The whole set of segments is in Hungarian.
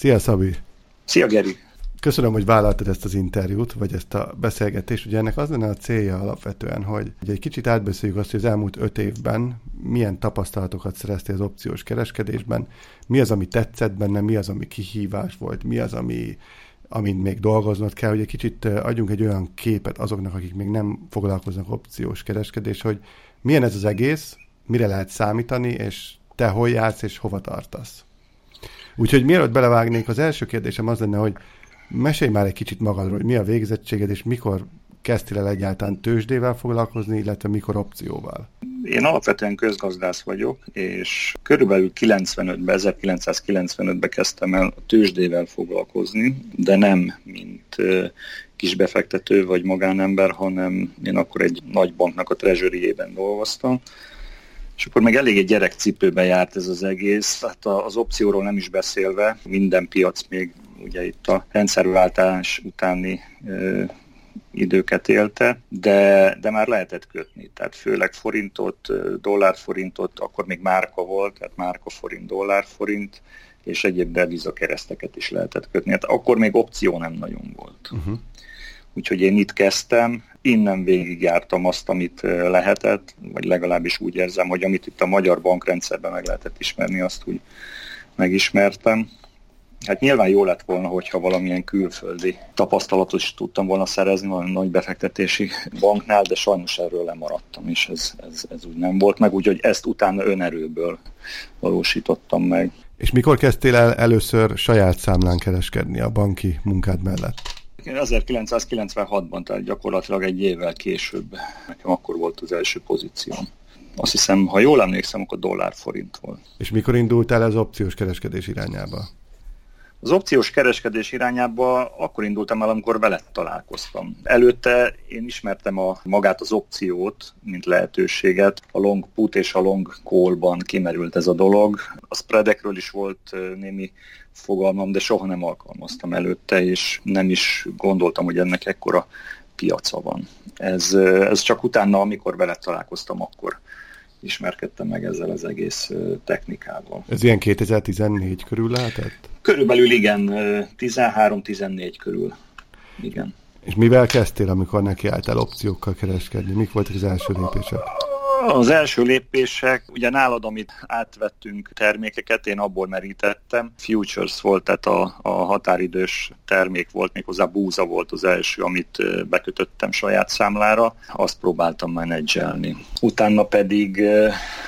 Szia Szabi! Szia Geri! Köszönöm, hogy vállaltad ezt az interjút, vagy ezt a beszélgetést. Ugye ennek az lenne a célja alapvetően, hogy egy kicsit átbeszéljük azt, hogy az elmúlt öt évben milyen tapasztalatokat szereztél az opciós kereskedésben, mi az, ami tetszett benne, mi az, ami kihívás volt, mi az, ami, amin még dolgoznod kell, hogy egy kicsit adjunk egy olyan képet azoknak, akik még nem foglalkoznak opciós kereskedés, hogy milyen ez az egész, mire lehet számítani, és te hol jársz, és hova tartasz. Úgyhogy mielőtt belevágnék, az első kérdésem az lenne, hogy mesélj már egy kicsit magadról, hogy mi a végzettséged, és mikor kezdtél el egyáltalán tőzsdével foglalkozni, illetve mikor opcióval? Én alapvetően közgazdász vagyok, és körülbelül 95-ben, 1995-ben kezdtem el a tőzsdével foglalkozni, de nem mint kisbefektető vagy magánember, hanem én akkor egy nagy banknak a treasury dolgoztam, és akkor meg elég egy gyerekcipőben járt ez az egész, hát az opcióról nem is beszélve, minden piac még ugye itt a rendszerváltás utáni ö, időket élte, de, de már lehetett kötni. Tehát főleg forintot, dollárforintot, akkor még márka volt, tehát márka forint, dollárforint, és egyéb devizakereszteket is lehetett kötni. Hát akkor még opció nem nagyon volt. Uh-huh. Úgyhogy én itt kezdtem, innen végigjártam azt, amit lehetett, vagy legalábbis úgy érzem, hogy amit itt a magyar bankrendszerben meg lehetett ismerni, azt úgy megismertem. Hát nyilván jó lett volna, hogyha valamilyen külföldi tapasztalatot is tudtam volna szerezni valami nagy befektetési banknál, de sajnos erről lemaradtam, és ez, ez, ez úgy nem volt meg, úgyhogy ezt utána önerőből valósítottam meg. És mikor kezdtél el először saját számlán kereskedni a banki munkád mellett? 1996-ban, tehát gyakorlatilag egy évvel később, nekem akkor volt az első pozícióm. Azt hiszem, ha jól emlékszem, akkor dollár-forint volt. És mikor indult el az opciós kereskedés irányába? Az opciós kereskedés irányába akkor indultam el, amikor veled találkoztam. Előtte én ismertem a, magát az opciót, mint lehetőséget. A long put és a long call-ban kimerült ez a dolog. A spreadekről is volt némi fogalmam, de soha nem alkalmaztam előtte, és nem is gondoltam, hogy ennek ekkora piaca van. Ez, ez csak utána, amikor veled találkoztam, akkor ismerkedtem meg ezzel az egész technikával. Ez ilyen 2014 körül lehetett? Körülbelül igen, 13-14 körül. Igen. És mivel kezdtél, amikor nekiálltál opciókkal kereskedni? Mik voltak az első lépések? Az első lépések, ugye nálad, amit átvettünk termékeket, én abból merítettem. Futures volt, tehát a, a határidős termék volt, méghozzá búza volt az első, amit bekötöttem saját számlára. Azt próbáltam menedzselni. Utána pedig,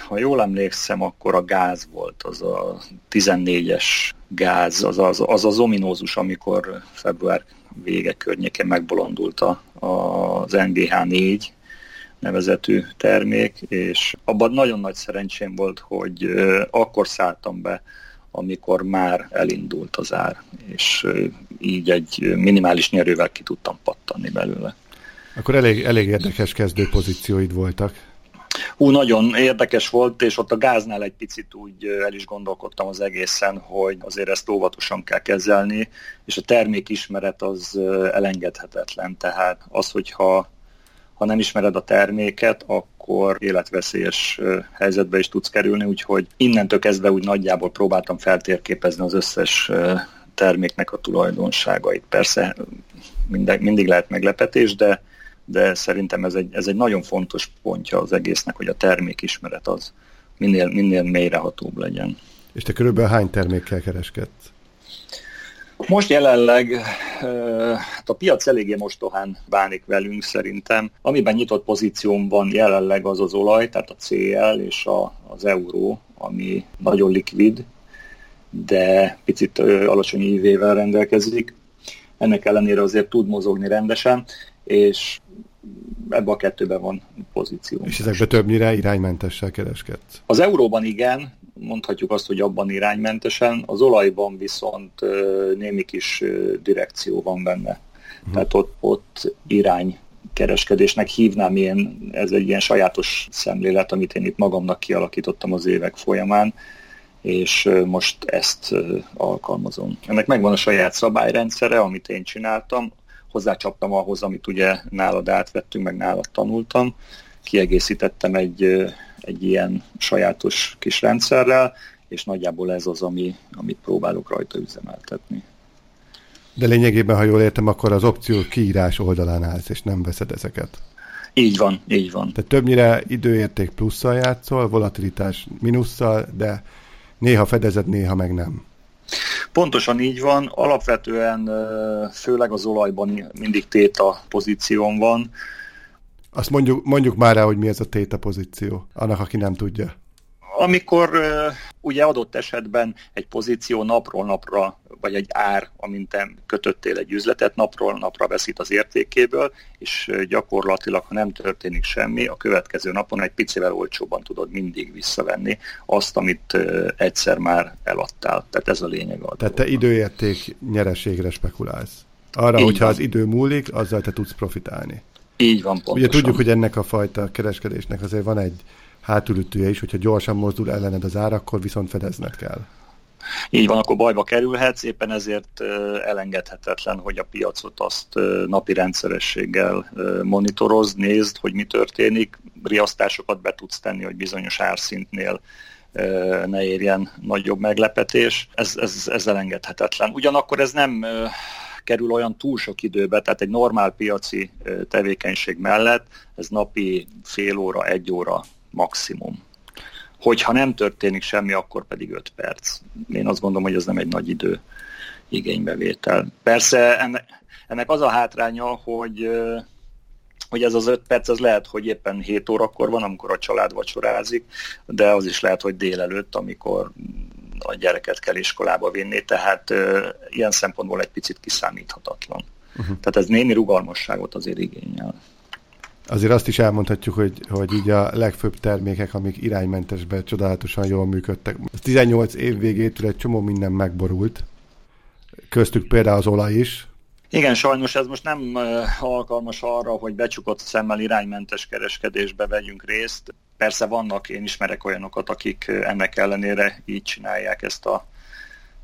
ha jól emlékszem, akkor a gáz volt, az a 14-es gáz, az az, az, az ominózus, amikor február vége környékén megbolondult a, az NGH 4, nevezetű termék, és abban nagyon nagy szerencsém volt, hogy akkor szálltam be, amikor már elindult az ár, és így egy minimális nyerővel ki tudtam pattanni belőle. Akkor elég, elég érdekes kezdő pozícióid voltak. Hú, nagyon érdekes volt, és ott a gáznál egy picit úgy el is gondolkodtam az egészen, hogy azért ezt óvatosan kell kezelni, és a termékismeret az elengedhetetlen. Tehát az, hogyha ha nem ismered a terméket, akkor életveszélyes helyzetbe is tudsz kerülni, úgyhogy innentől kezdve úgy nagyjából próbáltam feltérképezni az összes terméknek a tulajdonságait. Persze mindig, mindig lehet meglepetés, de, de szerintem ez egy, ez egy nagyon fontos pontja az egésznek, hogy a termékismeret az minél, minél mélyrehatóbb legyen. És te körülbelül hány termékkel kereskedsz? Most jelenleg hát a piac eléggé mostohán bánik velünk szerintem. Amiben nyitott pozíciómban jelenleg az az olaj, tehát a CL és a, az euró, ami nagyon likvid, de picit alacsony ívével rendelkezik. Ennek ellenére azért tud mozogni rendesen, és ebbe a kettőben van pozíció. És ezekben többnyire iránymentessel kereskedsz? Az euróban igen, mondhatjuk azt, hogy abban iránymentesen, az olajban viszont némi kis direkció van benne. Uh-huh. Tehát ott, ott irány kereskedésnek hívnám én, ez egy ilyen sajátos szemlélet, amit én itt magamnak kialakítottam az évek folyamán, és most ezt alkalmazom. Ennek megvan a saját szabályrendszere, amit én csináltam, hozzácsaptam ahhoz, amit ugye nálad átvettünk, meg nálad tanultam, kiegészítettem egy, egy ilyen sajátos kis rendszerrel, és nagyjából ez az, ami, amit próbálok rajta üzemeltetni. De lényegében, ha jól értem, akkor az opció kiírás oldalán állsz, és nem veszed ezeket. Így van, így van. Tehát többnyire időérték plusszal játszol, volatilitás minusszal, de néha fedezed, néha meg nem. Pontosan így van, alapvetően főleg az olajban mindig téta pozíción van. Azt mondjuk, mondjuk már rá, hogy mi ez a téta pozíció, annak, aki nem tudja amikor ugye adott esetben egy pozíció napról napra, vagy egy ár, amint kötöttél egy üzletet, napról napra veszít az értékéből, és gyakorlatilag, ha nem történik semmi, a következő napon egy picivel olcsóban tudod mindig visszavenni azt, amit egyszer már eladtál. Tehát ez a lényeg. A Tehát te időérték nyereségre spekulálsz. Arra, Így hogyha van. az idő múlik, azzal te tudsz profitálni. Így van, pontosan. Ugye tudjuk, hogy ennek a fajta kereskedésnek azért van egy hátulütője is, hogyha gyorsan mozdul ellened az ár, akkor viszont fedezned kell. Így van, akkor bajba kerülhetsz, éppen ezért elengedhetetlen, hogy a piacot azt napi rendszerességgel monitoroz, nézd, hogy mi történik, riasztásokat be tudsz tenni, hogy bizonyos árszintnél ne érjen nagyobb meglepetés. Ez, ez, ez elengedhetetlen. Ugyanakkor ez nem kerül olyan túl sok időbe, tehát egy normál piaci tevékenység mellett ez napi fél óra, egy óra maximum. Hogyha nem történik semmi, akkor pedig 5 perc. Én azt gondolom, hogy ez nem egy nagy idő igénybevétel. Persze ennek, ennek az a hátránya, hogy hogy ez az 5 perc az lehet, hogy éppen 7 órakor van, amikor a család vacsorázik, de az is lehet, hogy délelőtt, amikor a gyereket kell iskolába vinni, tehát ö, ilyen szempontból egy picit kiszámíthatatlan. Uh-huh. Tehát ez némi rugalmasságot azért igényel. Azért azt is elmondhatjuk, hogy, hogy így a legfőbb termékek, amik iránymentesben csodálatosan jól működtek. A 18 év végétől egy csomó minden megborult. Köztük például az olaj is. Igen, sajnos ez most nem alkalmas arra, hogy becsukott szemmel iránymentes kereskedésbe vegyünk részt. Persze vannak, én ismerek olyanokat, akik ennek ellenére így csinálják ezt a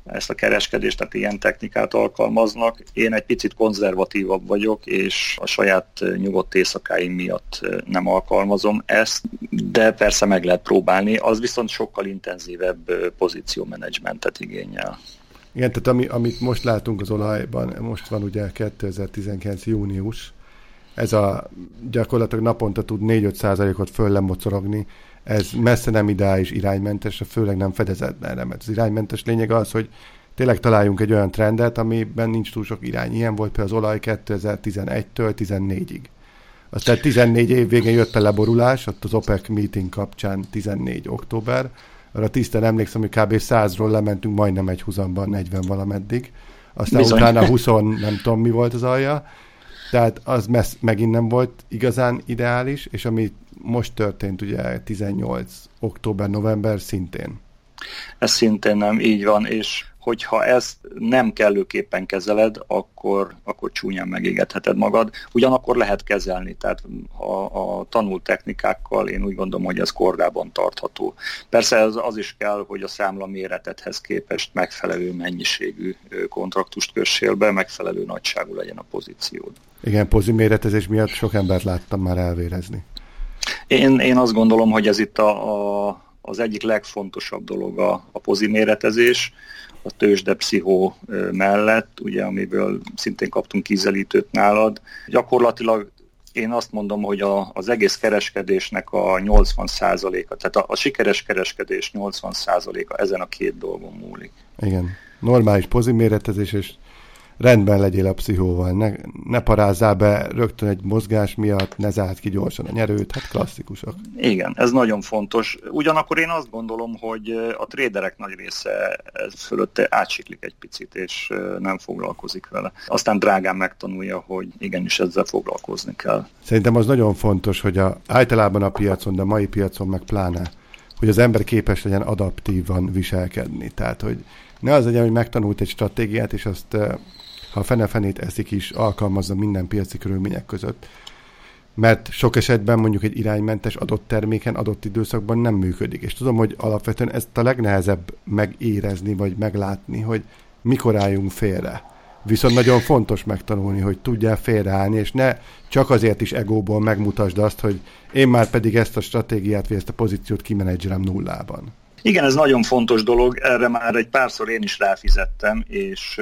ezt a kereskedést, tehát ilyen technikát alkalmaznak. Én egy picit konzervatívabb vagyok, és a saját nyugodt éjszakáim miatt nem alkalmazom ezt, de persze meg lehet próbálni, az viszont sokkal intenzívebb pozíciómenedzsmentet igényel. Igen, tehát ami, amit most látunk az olajban, most van ugye 2019. június, ez a gyakorlatilag naponta tud 4-5 százalékot föl ez messze nem ideális iránymentes, főleg nem fedezetlen, mert az iránymentes lényeg az, hogy tényleg találjunk egy olyan trendet, amiben nincs túl sok irány. Ilyen volt például az olaj 2011-től 14-ig. Aztán 14 év végén jött a leborulás, ott az OPEC meeting kapcsán 14 október, arra tisztán emlékszem, hogy kb. 100-ról lementünk majdnem egy húzamban 40 valameddig. Aztán Bizony. utána 20 nem tudom mi volt az alja. Tehát az messz, megint nem volt igazán ideális, és ami most történt ugye 18 október-november szintén. Ez szintén nem így van, és hogyha ezt nem kellőképpen kezeled, akkor, akkor csúnyán megégetheted magad. Ugyanakkor lehet kezelni, tehát a, a tanult technikákkal én úgy gondolom, hogy ez kordában tartható. Persze ez az is kell, hogy a számla méretethez képest megfelelő mennyiségű kontraktust kössél be, megfelelő nagyságú legyen a pozíciód. Igen, pozi méretezés miatt sok embert láttam már elvérezni. Én, én azt gondolom, hogy ez itt a, a, az egyik legfontosabb dolog a, a pozi méretezés, a tőzsde pszichó mellett, ugye, amiből szintén kaptunk kízelítőt nálad. Gyakorlatilag én azt mondom, hogy a, az egész kereskedésnek a 80%-a, tehát a, a sikeres kereskedés 80%-a ezen a két dolgon múlik. Igen. Normális méretezés és rendben legyél a pszichóval, ne, ne parázzál be rögtön egy mozgás miatt, ne zárt ki gyorsan a nyerőt, hát klasszikusok. Igen, ez nagyon fontos. Ugyanakkor én azt gondolom, hogy a tréderek nagy része ez fölötte átsiklik egy picit, és nem foglalkozik vele. Aztán drágán megtanulja, hogy igenis ezzel foglalkozni kell. Szerintem az nagyon fontos, hogy a, általában a piacon, de a mai piacon meg pláne, hogy az ember képes legyen adaptívan viselkedni. Tehát, hogy ne az legyen, hogy megtanult egy stratégiát, és azt ha a fene-fenét eszik is, alkalmazza minden piaci körülmények között. Mert sok esetben mondjuk egy iránymentes adott terméken, adott időszakban nem működik. És tudom, hogy alapvetően ezt a legnehezebb megérezni, vagy meglátni, hogy mikor álljunk félre. Viszont nagyon fontos megtanulni, hogy tudjál félreállni, és ne csak azért is egóból megmutasd azt, hogy én már pedig ezt a stratégiát, vagy ezt a pozíciót kimenedzselem nullában. Igen, ez nagyon fontos dolog, erre már egy párszor én is ráfizettem, és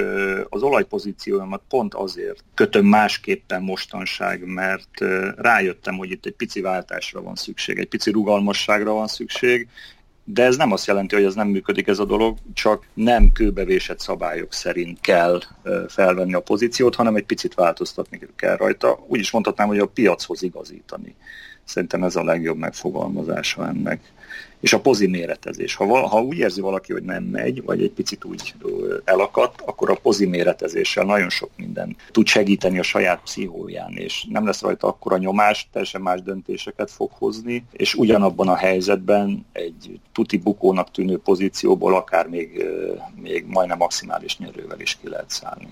az olajpozíciómat pont azért kötöm másképpen mostanság, mert rájöttem, hogy itt egy pici váltásra van szükség, egy pici rugalmasságra van szükség, de ez nem azt jelenti, hogy ez nem működik ez a dolog, csak nem kőbevésett szabályok szerint kell felvenni a pozíciót, hanem egy picit változtatni kell rajta. Úgy is mondhatnám, hogy a piachoz igazítani. Szerintem ez a legjobb megfogalmazása ennek és a pozi méretezés. Ha, val, ha úgy érzi valaki, hogy nem megy, vagy egy picit úgy elakadt, akkor a pozi méretezéssel nagyon sok minden tud segíteni a saját pszichóján, és nem lesz rajta akkora nyomás, teljesen más döntéseket fog hozni, és ugyanabban a helyzetben egy tuti bukónak tűnő pozícióból akár még, még majdnem maximális nyerővel is ki lehet szállni.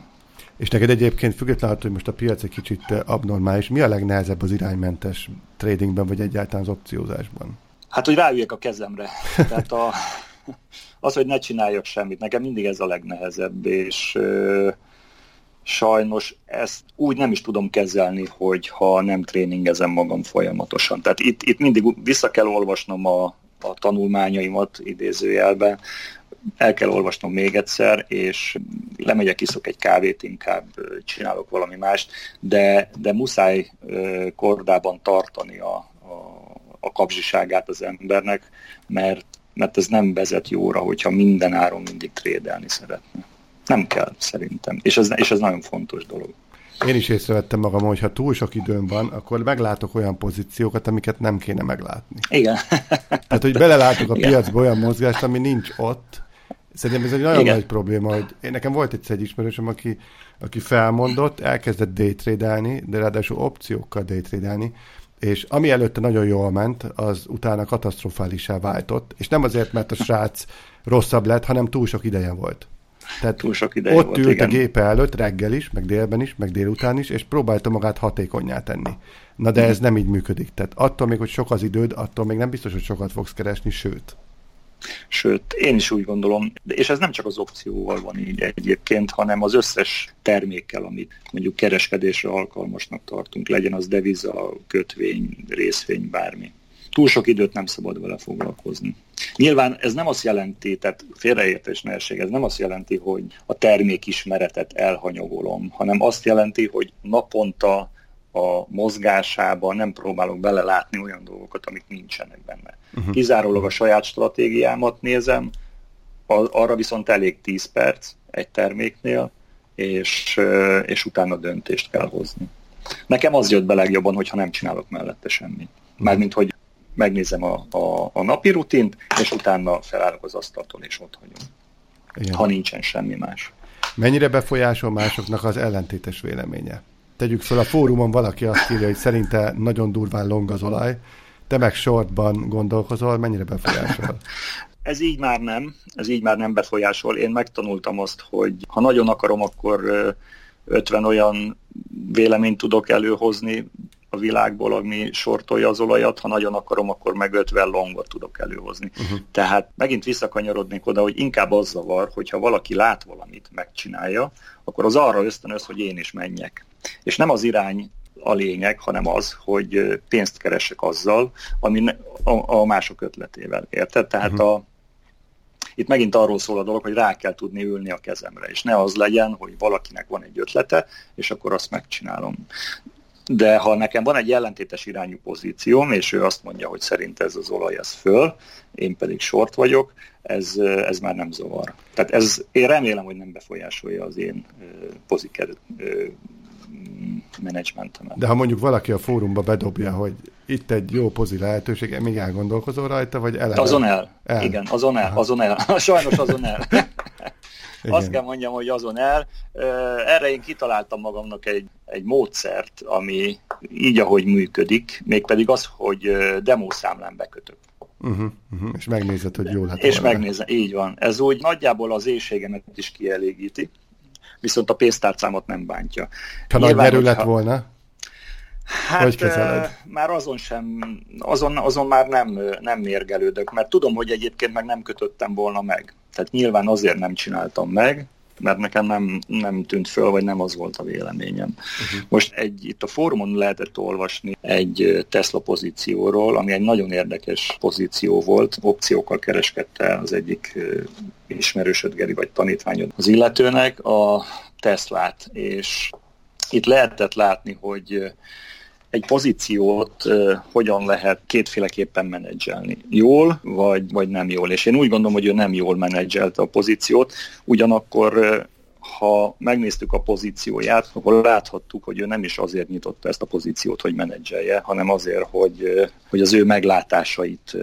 És neked egyébként függetlenül, hogy most a piac egy kicsit abnormális, mi a legnehezebb az iránymentes tradingben, vagy egyáltalán az opciózásban? Hát, hogy ráüljek a kezemre. Tehát a, az, hogy ne csináljak semmit, nekem mindig ez a legnehezebb, és ö, sajnos ezt úgy nem is tudom kezelni, hogy ha nem tréningezem magam folyamatosan. Tehát itt, itt mindig vissza kell olvasnom a, a tanulmányaimat idézőjelben, el kell olvasnom még egyszer, és lemegyek, iszok egy kávét, inkább csinálok valami mást, de, de muszáj kordában tartani a, a kapzsiságát az embernek, mert, mert ez nem vezet jóra, hogyha minden áron mindig trédelni szeretne. Nem kell szerintem, és ez, és ez nagyon fontos dolog. Én is észrevettem magam, hogy ha túl sok időm van, akkor meglátok olyan pozíciókat, amiket nem kéne meglátni. Igen. Tehát, hogy belelátok a piacba olyan mozgást, ami nincs ott. Szerintem ez egy nagyon Igen. nagy probléma, hogy én nekem volt egyszer egy ismerősöm, aki, aki felmondott, elkezdett daytradelni, de ráadásul opciókkal daytradelni, és ami előtte nagyon jól ment, az utána katasztrofálisá váltott, és nem azért, mert a srác rosszabb lett, hanem túl sok ideje volt. Tehát túl sok ideje ott volt, ült igen. a gépe előtt reggel is, meg délben is, meg délután is, és próbálta magát hatékonyá tenni. Na de ez nem így működik. Tehát attól még, hogy sok az időd, attól még nem biztos, hogy sokat fogsz keresni, sőt. Sőt, én is úgy gondolom, és ez nem csak az opcióval van így egyébként, hanem az összes termékkel, amit mondjuk kereskedésre alkalmasnak tartunk, legyen az deviza, kötvény, részvény, bármi. Túl sok időt nem szabad vele foglalkozni. Nyilván ez nem azt jelenti, tehát félreértés ne ez nem azt jelenti, hogy a termék ismeretet elhanyagolom, hanem azt jelenti, hogy naponta a mozgásában nem próbálok belelátni olyan dolgokat, amik nincsenek benne. Uh-huh. Kizárólag a saját stratégiámat nézem, arra viszont elég 10 perc egy terméknél, és, és utána döntést kell hozni. Nekem az jött be legjobban, hogyha nem csinálok mellette semmit. Mármint, hogy megnézem a, a, a napi rutint, és utána felállok az asztaltól, és ott hagyom. Igen. Ha nincsen semmi más. Mennyire befolyásol másoknak az ellentétes véleménye? Tegyük fel a fórumon valaki azt írja, hogy szerinte nagyon durván long az olaj, te meg shortban gondolkozol, mennyire befolyásol? Ez így már nem, ez így már nem befolyásol. Én megtanultam azt, hogy ha nagyon akarom, akkor 50 olyan véleményt tudok előhozni a világból, ami sortolja az olajat, ha nagyon akarom, akkor meg 50 longot tudok előhozni. Uh-huh. Tehát megint visszakanyarodnék oda, hogy inkább az zavar, hogyha valaki lát valamit, megcsinálja, akkor az arra ösztönöz, hogy én is menjek. És nem az irány a lényeg, hanem az, hogy pénzt keresek azzal, ami a, a mások ötletével. Érted? Tehát uh-huh. a, itt megint arról szól a dolog, hogy rá kell tudni ülni a kezemre, és ne az legyen, hogy valakinek van egy ötlete, és akkor azt megcsinálom. De ha nekem van egy ellentétes irányú pozícióm, és ő azt mondja, hogy szerint ez az olaj ez föl, én pedig sort vagyok, ez, ez már nem zavar. Tehát ez, én remélem, hogy nem befolyásolja az én poziker menedzsmentemet. De ha mondjuk valaki a fórumba bedobja, hogy itt egy jó pozi lehetőség, még elgondolkozol rajta, vagy eleve? Azon el. el. Igen, azon el, azon el. Sajnos azon el. Igen. Azt kell mondjam, hogy azon el. Erre én kitaláltam magamnak egy, egy módszert, ami így, ahogy működik, mégpedig az, hogy demószámlán bekötök. Uh-huh, uh-huh. És megnézed, hogy jól lehet. És megnézem, így van. Ez úgy nagyjából az éjségemet is kielégíti viszont a pénztárcámat nem bántja. Ha nagy nyerő lett volna? Hát hogy már azon sem, azon, azon már nem, nem mérgelődök, mert tudom, hogy egyébként meg nem kötöttem volna meg. Tehát nyilván azért nem csináltam meg, mert nekem nem, nem tűnt föl, vagy nem az volt a véleményem. Uh-huh. Most egy, itt a fórumon lehetett olvasni egy Tesla pozícióról, ami egy nagyon érdekes pozíció volt, opciókkal kereskedte az egyik ismerősöd, Geri, vagy tanítványod az illetőnek a Teslát, és itt lehetett látni, hogy egy pozíciót hogyan lehet kétféleképpen menedzselni. Jól, vagy, vagy nem jól. És én úgy gondolom, hogy ő nem jól menedzselte a pozíciót, ugyanakkor ha megnéztük a pozícióját, akkor láthattuk, hogy ő nem is azért nyitotta ezt a pozíciót, hogy menedzselje, hanem azért, hogy, hogy az ő meglátásait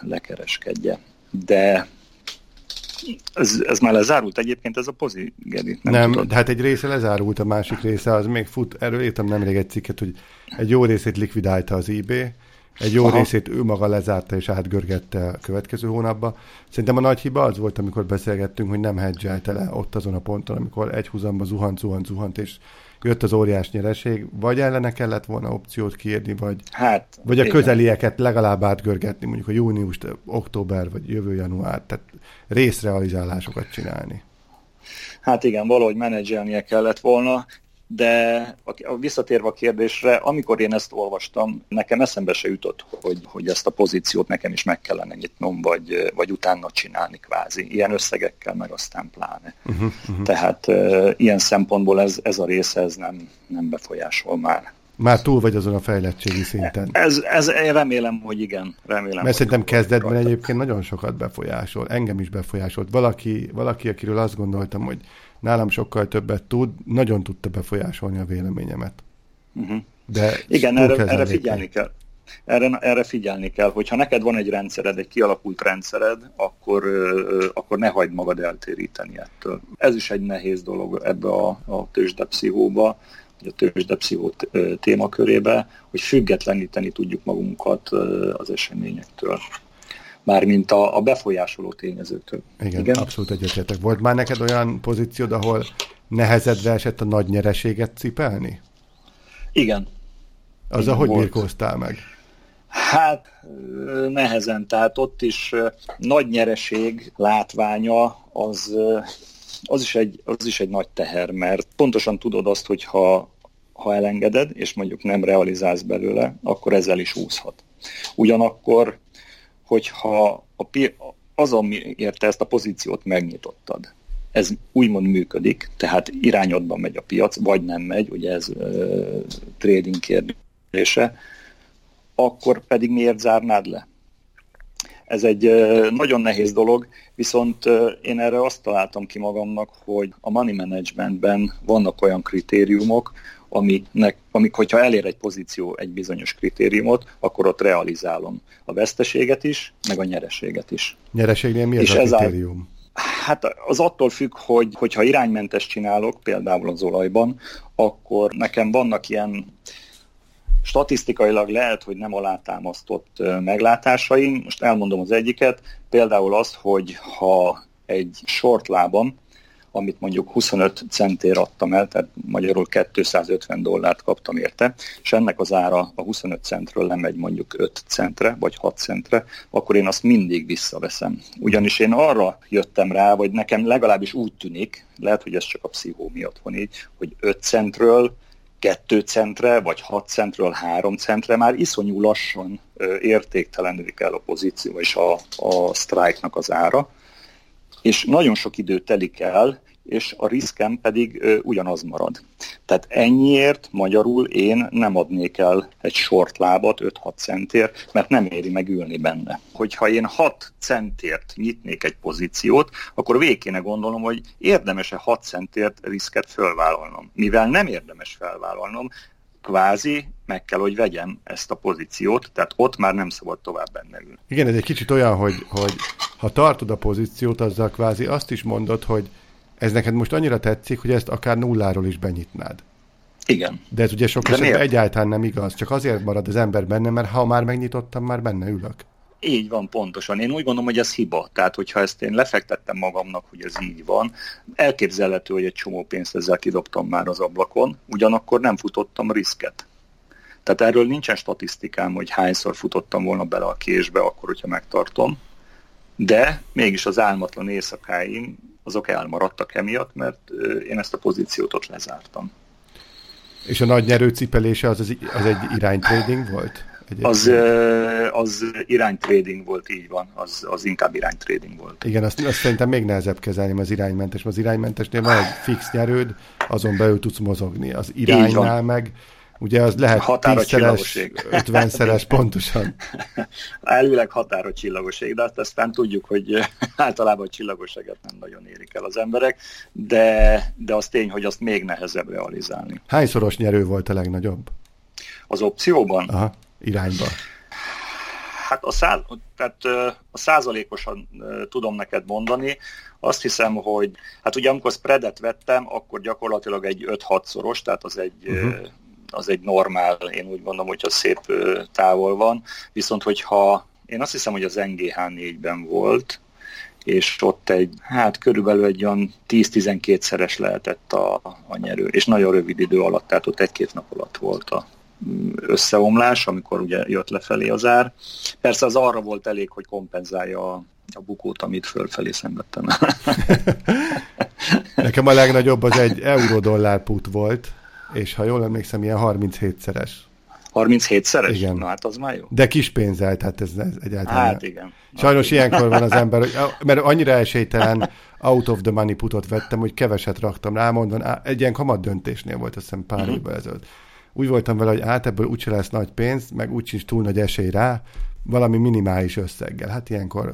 lekereskedje. De ez, ez már lezárult egyébként ez a pozi, Gedi? Nem, nem tudod? hát egy része lezárult, a másik része az még fut. Erről írtam nemrég egy cikket, hogy egy jó részét likvidálta az eBay, egy jó Aha. részét ő maga lezárta és átgörgette a következő hónapba. Szerintem a nagy hiba az volt, amikor beszélgettünk, hogy nem hedgelte le ott azon a ponton, amikor egy húzamba zuhant, zuhant, zuhant, és jött az óriás nyereség, vagy ellene kellett volna opciót kiírni, vagy, hát, vagy a igen. közelieket legalább átgörgetni, mondjuk a júniust, október, vagy jövő január, tehát részrealizálásokat csinálni. Hát igen, valahogy menedzselnie kellett volna, de a, visszatérve a kérdésre, amikor én ezt olvastam, nekem eszembe se jutott, hogy, hogy ezt a pozíciót nekem is meg kellene nyitnom, vagy, vagy utána csinálni kvázi. Ilyen összegekkel, meg aztán pláne. Uh-huh, uh-huh. Tehát uh, ilyen szempontból ez, ez a része ez nem, nem befolyásol már. Már túl vagy azon a fejlettségi szinten. Ez, ez remélem, hogy igen. Remélem, Mert szerintem kezdetben rajta. egyébként nagyon sokat befolyásol. Engem is befolyásolt. Valaki, valaki, akiről azt gondoltam, hogy nálam sokkal többet tud, nagyon tudta befolyásolni a véleményemet. Uh-huh. De Igen, erre, erre figyelni kell. Erre, erre figyelni kell, hogyha neked van egy rendszered, egy kialakult rendszered, akkor, akkor ne hagyd magad eltéríteni ettől. Ez is egy nehéz dolog ebbe a, a tőzsdepszichóba, a tőzsdepszichó témakörébe, hogy függetleníteni tudjuk magunkat az eseményektől mármint a, a befolyásoló tényezőtől. Igen, Igen? abszolút egyetértek. Volt már neked olyan pozíciód, ahol nehezedre esett a nagy nyereséget cipelni? Igen. Az ahogy birkóztál meg? Hát nehezen, tehát ott is nagy nyereség látványa az, az, is egy, az is egy nagy teher, mert pontosan tudod azt, hogy ha, ha elengeded, és mondjuk nem realizálsz belőle, akkor ezzel is úszhat. Ugyanakkor hogyha a az, amiért ezt a pozíciót megnyitottad, ez úgymond működik, tehát irányodban megy a piac, vagy nem megy, ugye ez uh, trading kérdése, akkor pedig miért zárnád le? Ez egy nagyon nehéz dolog, viszont én erre azt találtam ki magamnak, hogy a money managementben vannak olyan kritériumok, amiknek, amik, hogyha elér egy pozíció egy bizonyos kritériumot, akkor ott realizálom a veszteséget is, meg a nyereséget is. Nyereségnél mi az És a kritérium? Hát az attól függ, hogy hogyha iránymentes csinálok, például az olajban, akkor nekem vannak ilyen statisztikailag lehet, hogy nem alátámasztott meglátásaim. Most elmondom az egyiket, például az, hogy ha egy short lábam amit mondjuk 25 centért adtam el, tehát magyarul 250 dollárt kaptam érte, és ennek az ára a 25 centről lemegy mondjuk 5 centre, vagy 6 centre, akkor én azt mindig visszaveszem. Ugyanis én arra jöttem rá, vagy nekem legalábbis úgy tűnik, lehet, hogy ez csak a pszichó miatt van így, hogy 5 centről 2 centre, vagy 6 centről 3 centre már iszonyú lassan értéktelenedik el a pozíció, és a, a strike-nak az ára, és nagyon sok idő telik el, és a riszkem pedig ugyanaz marad. Tehát ennyiért magyarul én nem adnék el egy short lábat 5-6 centért, mert nem éri meg ülni benne. Hogyha én 6 centért nyitnék egy pozíciót, akkor végig kéne gondolnom, hogy érdemes-e 6 centért riszket fölvállalnom. Mivel nem érdemes felvállalnom, kvázi meg kell, hogy vegyem ezt a pozíciót, tehát ott már nem szabad tovább benne ülni. Igen, ez egy kicsit olyan, hogy, hogy ha tartod a pozíciót, azzal kvázi azt is mondod, hogy ez neked most annyira tetszik, hogy ezt akár nulláról is benyitnád. Igen. De ez ugye sok esetben egyáltalán nem igaz, csak azért marad az ember benne, mert ha már megnyitottam, már benne ülök. Így van, pontosan. Én úgy gondolom, hogy ez hiba. Tehát, hogyha ezt én lefektettem magamnak, hogy ez így van, elképzelhető, hogy egy csomó pénzt ezzel kidobtam már az ablakon, ugyanakkor nem futottam riszket. Tehát erről nincsen statisztikám, hogy hányszor futottam volna bele a késbe, akkor, hogyha megtartom de mégis az álmatlan éjszakáim azok elmaradtak emiatt, mert én ezt a pozíciót ott lezártam. És a nagy nyerő cipelése az, az, az egy iránytrading volt? Az, az iránytrading volt, így van, az, az inkább iránytrading volt. Igen, azt, azt szerintem még nehezebb kezelni az iránymentes, az iránymentesnél van egy fix nyerőd, azon belül tudsz mozogni. Az iránynál meg Ugye az lehet határa 10-szeres, 50-szeres pontosan. Elvileg határa csillagoség, de hát aztán tudjuk, hogy általában a csillagoséget nem nagyon érik el az emberek, de, de az tény, hogy azt még nehezebb realizálni. Hányszoros nyerő volt a legnagyobb? Az opcióban? Aha, irányba. Hát a, száz, tehát a százalékosan tudom neked mondani, azt hiszem, hogy hát ugye amikor spreadet vettem, akkor gyakorlatilag egy 5-6 szoros, tehát az egy uh-huh az egy normál, én úgy gondolom, hogyha szép távol van. Viszont hogyha én azt hiszem, hogy az NGH 4-ben volt, és ott egy, hát körülbelül egy olyan 10-12 szeres lehetett a, a nyerő, és nagyon rövid idő alatt, tehát ott egy-két nap alatt volt a mm, összeomlás, amikor ugye jött lefelé az ár. Persze az arra volt elég, hogy kompenzálja a, a bukót, amit fölfelé szenvedtem. Nekem a legnagyobb az egy euró-dollár put volt, és ha jól emlékszem, ilyen 37-szeres. 37-szeres? Igen. Na hát az már jó. De kis pénzzel, tehát ez, ez egyáltalán... Hát igen. Sajnos igen. ilyenkor van az ember, hogy, mert annyira esélytelen out of the money putot vettem, hogy keveset raktam rá, mondom, egy ilyen kamat döntésnél volt, azt hiszem pár uh-huh. évvel ezelőtt. Úgy voltam vele, hogy át ebből úgyse lesz nagy pénz, meg úgy sincs túl nagy esély rá, valami minimális összeggel. Hát ilyenkor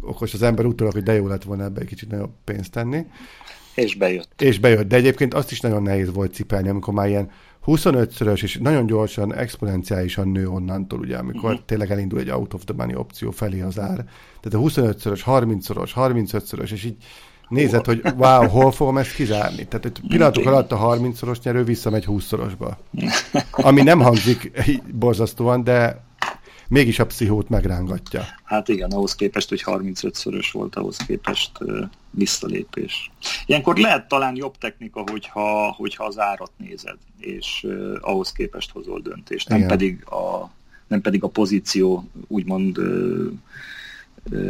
okos az ember úgy hogy de jó lett volna ebbe egy kicsit nagyobb pénzt tenni. És bejött. És bejött, de egyébként azt is nagyon nehéz volt cipelni, amikor már ilyen 25-szörös, és nagyon gyorsan, exponenciálisan nő onnantól, ugye, amikor uh-huh. tényleg elindul egy out of the money opció felé az ár. Tehát a 25-szörös, 30-szoros, 35-szörös, és így nézed, hogy wow, hol fogom ezt kizárni. Tehát egy pillanatok alatt a 30-szoros nyerő visszamegy 20-szorosba. Ami nem hangzik borzasztóan, de mégis a pszichót megrángatja. Hát igen, ahhoz képest, hogy 35-szörös volt, ahhoz képest visszalépés. Ilyenkor lehet talán jobb technika, hogyha, hogyha az árat nézed, és uh, ahhoz képest hozol döntést, nem pedig, a, nem pedig a pozíció úgymond uh,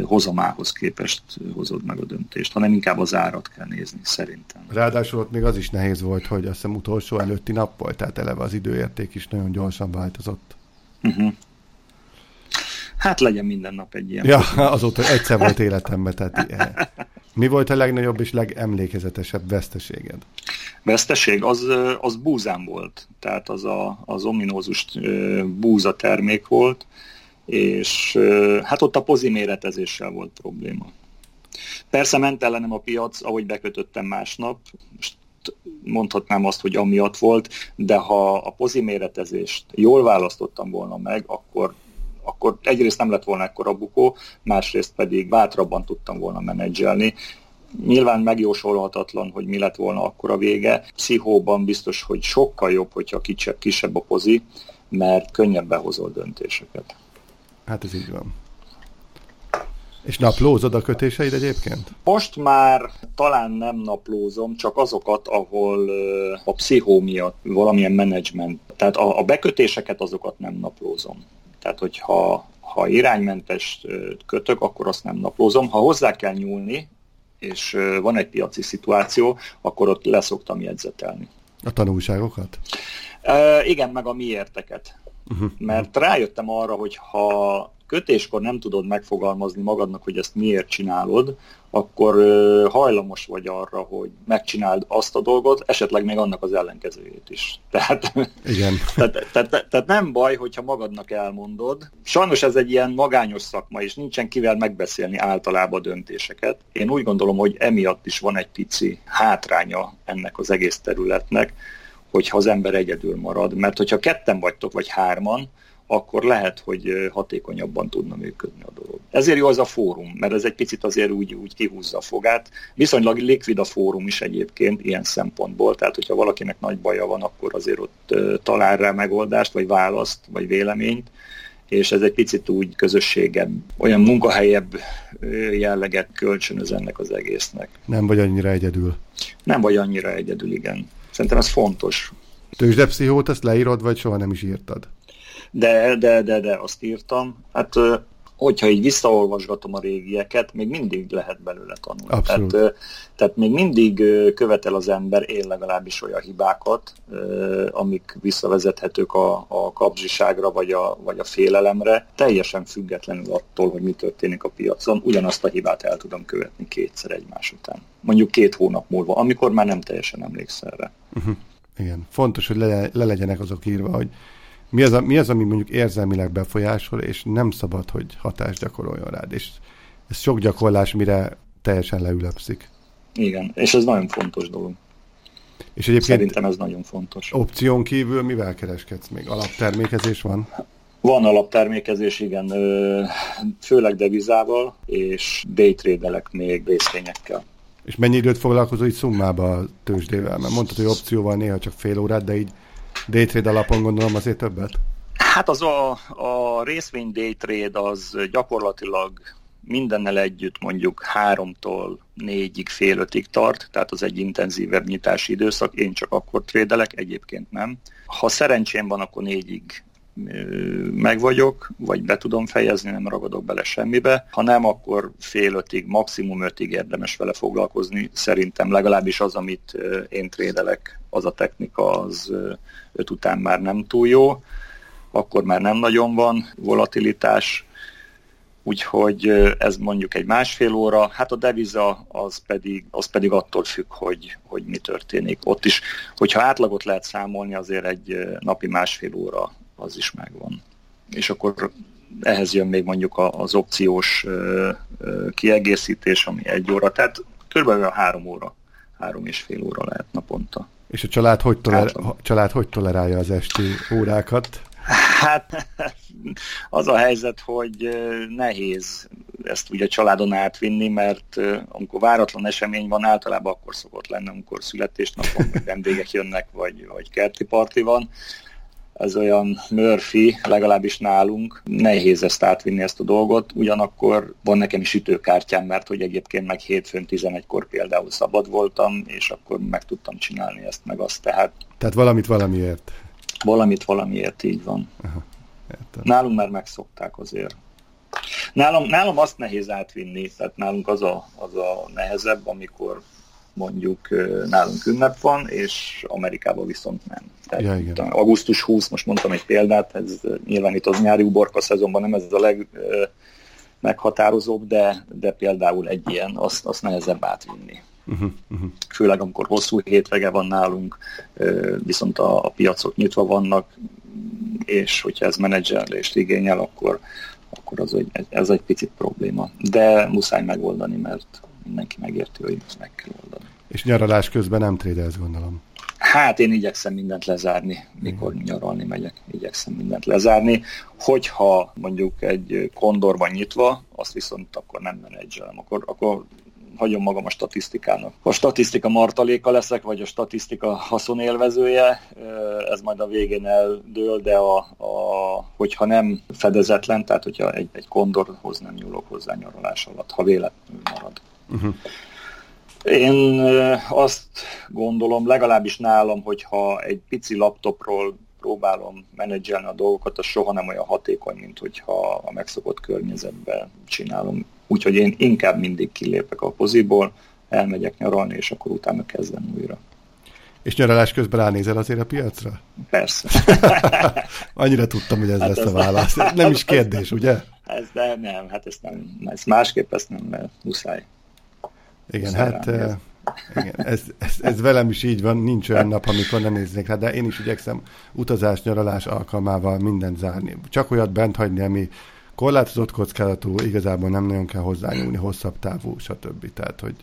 hozamához képest hozod meg a döntést, hanem inkább az árat kell nézni, szerintem. Ráadásul ott még az is nehéz volt, hogy azt hiszem utolsó előtti nap volt, tehát eleve az időérték is nagyon gyorsan változott. Uh-huh. Hát legyen minden nap egy ilyen. Ja, azóta egyszer volt életemben, tehát mi volt a legnagyobb és legemlékezetesebb veszteséged? Veszteség? Az, az búzám volt. Tehát az a, az ominózus búza termék volt, és hát ott a poziméretezéssel volt probléma. Persze ment ellenem a piac, ahogy bekötöttem másnap, most mondhatnám azt, hogy amiatt volt, de ha a poziméretezést jól választottam volna meg, akkor akkor egyrészt nem lett volna ekkora bukó, másrészt pedig bátrabban tudtam volna menedzselni. Nyilván megjósolhatatlan, hogy mi lett volna akkor a vége. Pszichóban biztos, hogy sokkal jobb, hogyha kisebb, kisebb a pozi, mert könnyebben hozol döntéseket. Hát ez így van. És naplózod a kötéseid egyébként? Most már talán nem naplózom, csak azokat, ahol a pszichó miatt valamilyen menedzsment. Tehát a, a bekötéseket azokat nem naplózom. Tehát, hogyha ha iránymentes kötök, akkor azt nem naplózom. Ha hozzá kell nyúlni, és van egy piaci szituáció, akkor ott leszoktam jegyzetelni. A tanulságokat? E, igen, meg a miérteket. Uh-huh. Mert rájöttem arra, hogy ha kötéskor nem tudod megfogalmazni magadnak, hogy ezt miért csinálod, akkor hajlamos vagy arra, hogy megcsináld azt a dolgot, esetleg még annak az ellenkezőjét is. Tehát, Igen. tehát, tehát, tehát nem baj, hogyha magadnak elmondod. Sajnos ez egy ilyen magányos szakma, és nincsen kivel megbeszélni általában a döntéseket. Én úgy gondolom, hogy emiatt is van egy pici hátránya ennek az egész területnek, hogyha az ember egyedül marad. Mert hogyha ketten vagytok, vagy hárman, akkor lehet, hogy hatékonyabban tudna működni a dolog. Ezért jó az a fórum, mert ez egy picit azért úgy, úgy kihúzza a fogát. Viszonylag likvid a fórum is egyébként ilyen szempontból, tehát hogyha valakinek nagy baja van, akkor azért ott talál rá megoldást, vagy választ, vagy véleményt, és ez egy picit úgy közösségebb, olyan munkahelyebb jelleget kölcsönöz ennek az egésznek. Nem vagy annyira egyedül. Nem vagy annyira egyedül, igen. Szerintem ez fontos. Tőzsdepszichót ezt leírod, vagy soha nem is írtad? De, de, de, de, azt írtam. Hát hogyha így visszaolvasgatom a régieket, még mindig lehet belőle tanulni. Tehát, tehát még mindig követel az ember, én legalábbis olyan hibákat, amik visszavezethetők a, a kapzsiságra vagy a, vagy a félelemre, teljesen függetlenül attól, hogy mi történik a piacon, ugyanazt a hibát el tudom követni kétszer egymás után. Mondjuk két hónap múlva, amikor már nem teljesen emlékszel erre. Uh-huh. Igen, fontos, hogy le, le legyenek azok írva, hogy mi az, mi az, ami mondjuk érzelmileg befolyásol, és nem szabad, hogy hatást gyakoroljon rád. És ez sok gyakorlás, mire teljesen leülepszik. Igen, és ez nagyon fontos dolog. És egyébként Szerintem ez nagyon fontos. Opción kívül mivel kereskedsz még? Alaptermékezés van? Van alaptermékezés, igen, főleg devizával, és daytradelek még részvényekkel. És mennyi időt foglalkozol így szummába a tőzsdével? Mert mondtad, hogy opcióval néha csak fél órát, de így Daytrade alapon gondolom azért többet? Hát az a, a részvény daytrade az gyakorlatilag mindennel együtt mondjuk háromtól négyig, fél ötig tart, tehát az egy intenzívebb nyitási időszak, én csak akkor trédelek, egyébként nem. Ha szerencsém van, akkor négyig meg vagyok, vagy be tudom fejezni, nem ragadok bele semmibe. Ha nem, akkor fél ötig, maximum ötig érdemes vele foglalkozni. Szerintem legalábbis az, amit én trédelek, az a technika, az öt után már nem túl jó. Akkor már nem nagyon van volatilitás, úgyhogy ez mondjuk egy másfél óra, hát a deviza az pedig, az pedig attól függ, hogy, hogy mi történik. Ott is, hogyha átlagot lehet számolni, azért egy napi másfél óra az is megvan. És akkor ehhez jön még mondjuk az opciós kiegészítés, ami egy óra, tehát körülbelül három óra, három és fél óra lehet naponta. És a család hogy, toler- a család hogy tolerálja az esti órákat? Hát az a helyzet, hogy nehéz ezt ugye a családon átvinni, mert amikor váratlan esemény van, általában akkor szokott lenni, amikor születésnapon, vagy vendégek jönnek, vagy, vagy kerti parti van, ez olyan Murphy, legalábbis nálunk, nehéz ezt átvinni ezt a dolgot, ugyanakkor van nekem is ütőkártyám, mert hogy egyébként meg hétfőn 11-kor például szabad voltam, és akkor meg tudtam csinálni ezt meg azt, tehát... Tehát valamit valamiért. Valamit valamiért, így van. Aha, nálunk már megszokták azért. Nálam, nálam azt nehéz átvinni, tehát nálunk az a, az a nehezebb, amikor mondjuk nálunk ünnep van, és Amerikában viszont nem. Tehát ja, igen. augusztus 20, most mondtam egy példát, ez nyilván itt az nyári uborka szezonban nem ez a leg meghatározóbb, de, de például egy ilyen, azt, azt nehezebb átvinni. Uh-huh, uh-huh. Főleg amikor hosszú hétvege van nálunk, viszont a, a piacok nyitva vannak, és hogyha ez menedzselést igényel, akkor, akkor az egy, ez egy picit probléma. De muszáj megoldani, mert mindenki megérti, hogy ezt meg kell oldani. És nyaralás közben nem trédelsz, gondolom. Hát én igyekszem mindent lezárni, mikor mm. nyaralni megyek, igyekszem mindent lezárni. Hogyha mondjuk egy kondorban nyitva, azt viszont akkor nem menedzselem, akkor, akkor hagyom magam a statisztikának. A statisztika martaléka leszek, vagy a statisztika haszonélvezője, ez majd a végén eldől, de a, a, hogyha nem fedezetlen, tehát hogyha egy, egy kondorhoz nem nyúlok hozzá nyaralás alatt, ha véletlenül marad. Uh-huh. Én azt gondolom, legalábbis nálam, hogyha egy pici laptopról próbálom menedzselni a dolgokat, az soha nem olyan hatékony, mint hogyha a megszokott környezetben csinálom. Úgyhogy én inkább mindig kilépek a poziból, elmegyek nyaralni, és akkor utána kezdem újra. És nyaralás közben ránézel azért a piacra? Persze. Annyira tudtam, hogy ez hát lesz a válasz. Nem, is kérdés, ugye? Ez de nem, hát ez nem, ez másképp ezt nem muszáj. Igen, hát uh, igen, ez, ez, ez velem is így van, nincs olyan nap, amikor nem néznék rá, de én is igyekszem utazás, nyaralás alkalmával mindent zárni. Csak olyat bent hagyni, ami korlátozott kockázatú, igazából nem nagyon kell hozzányúlni, hosszabb távú, stb. Tehát, hogy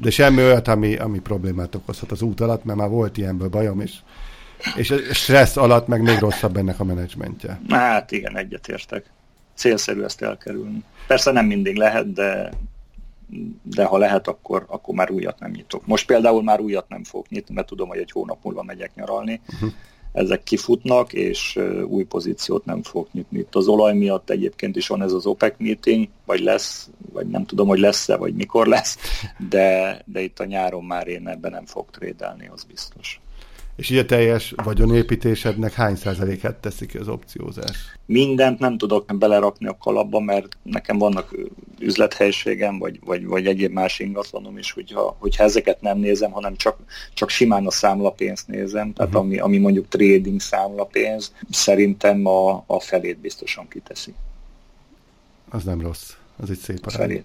de semmi olyat, ami, ami problémát okozhat az út alatt, mert már volt ilyenből bajom, és, és stressz alatt meg még rosszabb ennek a menedzsmentje. Hát igen, egyetértek. Célszerű ezt elkerülni. Persze nem mindig lehet, de de ha lehet, akkor, akkor már újat nem nyitok. Most például már újat nem fogok nyitni, mert tudom, hogy egy hónap múlva megyek nyaralni. Uh-huh. Ezek kifutnak, és új pozíciót nem fogok nyitni. Itt az olaj miatt egyébként is van ez az OPEC meeting, vagy lesz, vagy nem tudom, hogy lesz-e, vagy mikor lesz, de, de itt a nyáron már én ebben nem fog trédelni, az biztos. És így a teljes vagyonépítésednek hány százalékát teszi ki az opciózás? Mindent nem tudok belerakni a kalapba, mert nekem vannak üzlethelyiségem, vagy, vagy, vagy egyéb más ingatlanom is, hogyha, hogyha ezeket nem nézem, hanem csak, csak simán a számlapénzt nézem, tehát uh-huh. ami, ami mondjuk trading számlapénz, szerintem a, a felét biztosan kiteszi. Az nem rossz, az egy szép arány. Felét.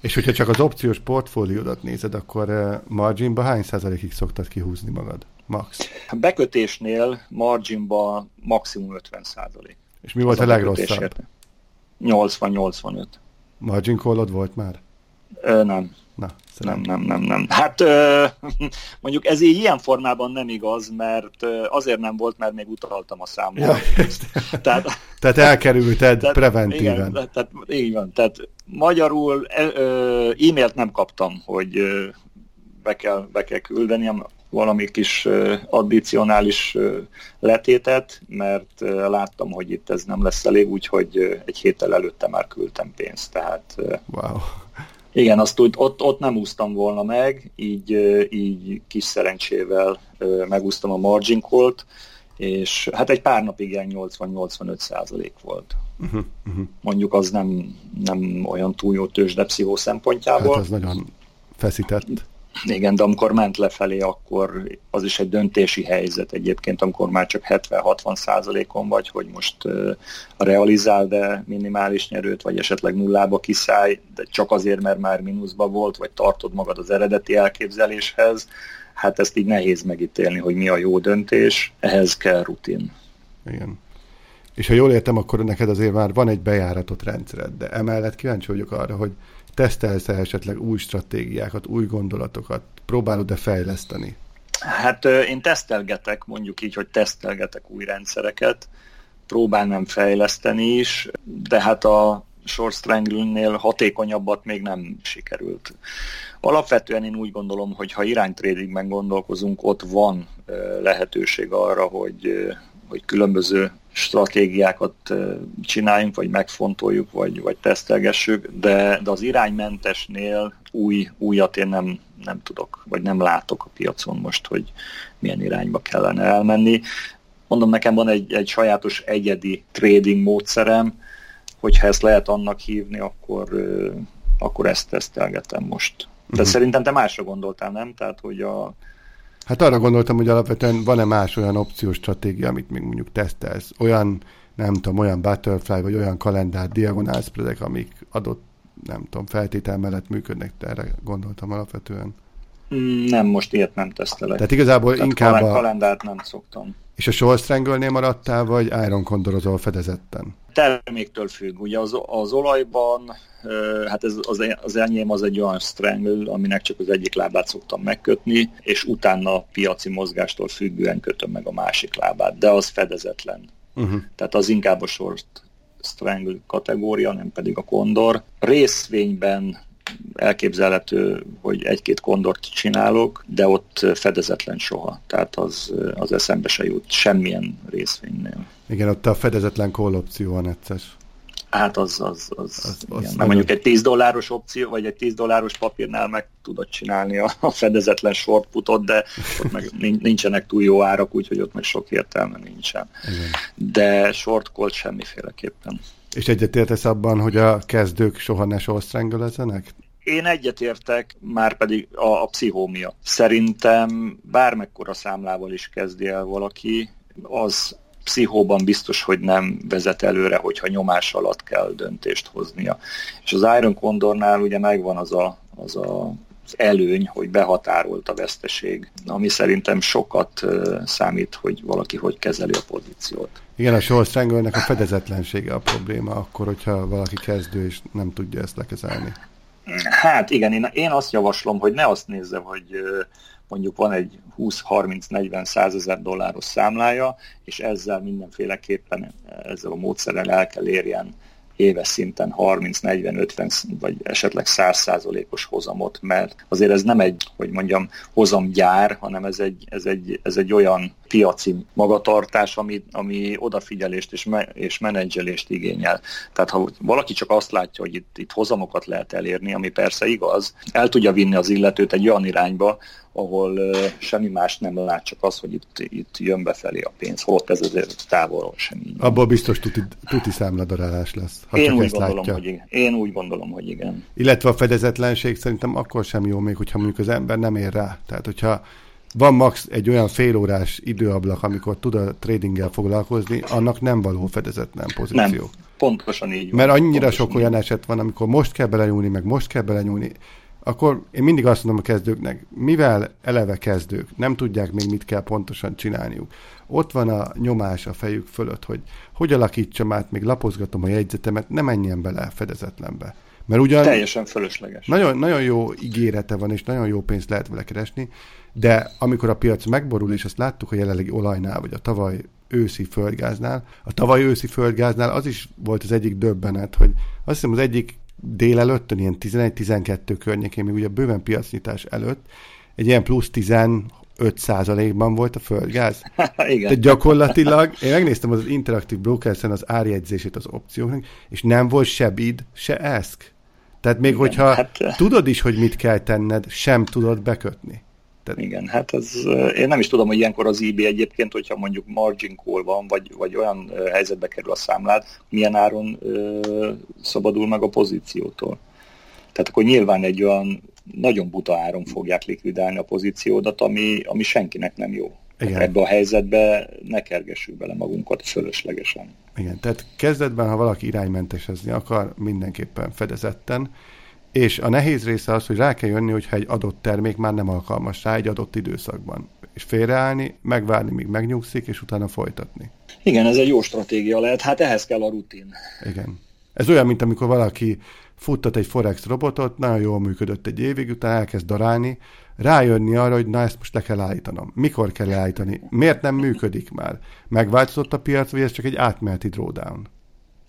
És hogyha csak az opciós portfóliódat nézed, akkor eh, marginba hány százalékig szoktad kihúzni magad? Max. Bekötésnél marginba maximum 50 százalék. És mi volt a, a legrosszabb? 80-85. Margin callod volt már? Ö, nem. Na, nem, nem, nem, nem. Hát ö, mondjuk ez így ilyen formában nem igaz, mert azért nem volt, mert még utaltam a számot. Ja, tehát, tehát elkerülted tehát, preventíven. Igen, tehát, így van. Tehát magyarul e-mailt nem kaptam, hogy be kell, be kell küldeni, valami kis addicionális letétet, mert láttam, hogy itt ez nem lesz elég, úgyhogy egy héttel előtte már küldtem pénzt, tehát wow. igen, azt úgy, ott, ott nem úsztam volna meg, így, így kis szerencsével megúsztam a margin call-t, és hát egy pár napig ilyen 80-85 százalék volt. Uh-huh, uh-huh. Mondjuk az nem, nem olyan túl jó tőzsde pszichó szempontjából. Hát az nagyon feszített. Igen, de amikor ment lefelé, akkor az is egy döntési helyzet egyébként, amikor már csak 70-60 százalékon vagy, hogy most realizál de minimális nyerőt, vagy esetleg nullába kiszállj, de csak azért, mert már mínuszba volt, vagy tartod magad az eredeti elképzeléshez, hát ezt így nehéz megítélni, hogy mi a jó döntés, ehhez kell rutin. Igen. És ha jól értem, akkor neked azért már van egy bejáratott rendszered, de emellett kíváncsi vagyok arra, hogy tesztelsz -e esetleg új stratégiákat, új gondolatokat, próbálod-e fejleszteni? Hát én tesztelgetek, mondjuk így, hogy tesztelgetek új rendszereket, próbálnám fejleszteni is, de hát a short strangle-nél hatékonyabbat még nem sikerült. Alapvetően én úgy gondolom, hogy ha iránytradingben gondolkozunk, ott van lehetőség arra, hogy, hogy különböző stratégiákat csináljunk, vagy megfontoljuk, vagy, vagy tesztelgessük, de, de az iránymentesnél új, újat én nem, nem tudok, vagy nem látok a piacon most, hogy milyen irányba kellene elmenni. Mondom, nekem van egy, egy sajátos egyedi trading módszerem, hogyha ezt lehet annak hívni, akkor, akkor ezt tesztelgetem most. Tehát uh-huh. szerintem te másra gondoltál, nem? Tehát, hogy a, Hát arra gondoltam, hogy alapvetően van-e más olyan opciós stratégia, amit még mondjuk tesztelsz. Olyan, nem tudom, olyan butterfly, vagy olyan kalendár diagonál spreadek, amik adott, nem tudom, feltétel mellett működnek, erre gondoltam alapvetően. Mm, nem, most ilyet nem tesztelek. Tehát igazából Tehát inkább a... kalendárt nem szoktam. És a Short Strangle-nél maradtál, vagy Iron Condorozol fedezetten? Terméktől függ. Ugye az, az olajban, hát ez, az, az enyém az egy olyan strangle, aminek csak az egyik lábát szoktam megkötni, és utána piaci mozgástól függően kötöm meg a másik lábát, de az fedezetlen. Uh-huh. Tehát az inkább a short strangle kategória, nem pedig a kondor. Részvényben elképzelhető, hogy egy-két kondort csinálok, de ott fedezetlen soha. Tehát az, az eszembe se jut semmilyen részvénynél. Igen, ott a fedezetlen call opció van egyszer. Hát az, az, az, az, az igen. mondjuk egy 10 dolláros opció, vagy egy 10 dolláros papírnál meg tudod csinálni a, a fedezetlen shortputot, de ott meg nincsenek túl jó árak, úgyhogy ott meg sok értelme nincsen. Igen. De short call semmiféleképpen. És egyetértesz abban, hogy a kezdők soha ne sorstranglezenek? Én egyetértek, már pedig a, a pszichómia. Szerintem bármekkora számlával is kezdi el valaki, az pszichóban biztos, hogy nem vezet előre, hogyha nyomás alatt kell döntést hoznia. És az Iron Condornál ugye megvan az a, az a előny, hogy behatárolt a veszteség, ami szerintem sokat számít, hogy valaki hogy kezeli a pozíciót. Igen, a short a fedezetlensége a probléma, akkor, hogyha valaki kezdő és nem tudja ezt lekezelni. Hát igen, én, én azt javaslom, hogy ne azt nézze, hogy mondjuk van egy 20-30-40 százezer dolláros számlája, és ezzel mindenféleképpen ezzel a módszerrel el kell érjen éves szinten 30-40-50 vagy esetleg 100 százalékos hozamot, mert azért ez nem egy, hogy mondjam, hozamgyár, hanem ez egy, ez egy, ez egy olyan piaci magatartás, ami, ami odafigyelést és, me, és menedzselést igényel. Tehát ha valaki csak azt látja, hogy itt, itt hozamokat lehet elérni, ami persze igaz, el tudja vinni az illetőt egy olyan irányba, ahol uh, semmi más nem lát, csak az, hogy itt, itt jön befelé a pénz, holott ez azért távolról sem így. Abból biztos tuti, tuti számladarálás lesz. Ha Én úgy gondolom, látja. hogy igen. Én úgy gondolom, hogy igen. Illetve a fedezetlenség szerintem akkor sem jó, még hogyha mondjuk az ember nem ér rá. Tehát, hogyha van max egy olyan félórás időablak, amikor tud a tradinggel foglalkozni, annak nem való fedezetlen pozíció. Nem, pontosan így van. Mert annyira pontosan sok olyan eset van, amikor most kell belenyúlni, meg most kell belenyúlni, akkor én mindig azt mondom a kezdőknek, mivel eleve kezdők, nem tudják még mit kell pontosan csinálniuk. Ott van a nyomás a fejük fölött, hogy hogy alakítsam át, még lapozgatom a jegyzetemet, ne menjen bele fedezetlenbe. Mert ugyan Teljesen fölösleges. Nagyon, nagyon jó ígérete van, és nagyon jó pénzt lehet vele keresni, de amikor a piac megborul, és azt láttuk a jelenlegi olajnál, vagy a tavaly őszi földgáznál, a tavaly őszi földgáznál az is volt az egyik döbbenet, hogy azt hiszem az egyik délelőttön, ilyen 11-12 környékén, még ugye bőven piacnyitás előtt, egy ilyen plusz 15 százalékban volt a földgáz. Igen. Tehát gyakorlatilag, én megnéztem az interaktív brokersen az árjegyzését az opcióknak, és nem volt se bid, se eszk. Tehát még Igen, hogyha hát... tudod is, hogy mit kell tenned, sem tudod bekötni. Tehát... Igen, hát ez, én nem is tudom, hogy ilyenkor az IB egyébként, hogyha mondjuk margin call van, vagy, vagy olyan helyzetbe kerül a számlád, milyen áron ö, szabadul meg a pozíciótól. Tehát akkor nyilván egy olyan nagyon buta áron fogják likvidálni a pozíciódat, ami, ami senkinek nem jó. Igen. Ebbe a helyzetbe ne kergessük bele magunkat fölöslegesen. Igen, tehát kezdetben, ha valaki iránymentesezni akar, mindenképpen fedezetten, és a nehéz része az, hogy rá kell jönni, hogyha egy adott termék már nem alkalmas rá egy adott időszakban. És félreállni, megvárni, míg megnyugszik, és utána folytatni. Igen, ez egy jó stratégia lehet. Hát ehhez kell a rutin. Igen. Ez olyan, mint amikor valaki futtat egy Forex robotot, nagyon jól működött egy évig, utána elkezd darálni, rájönni arra, hogy na ezt most le kell állítanom. Mikor kell leállítani? Miért nem működik már? Megváltozott a piac, vagy ez csak egy átmeneti drawdown?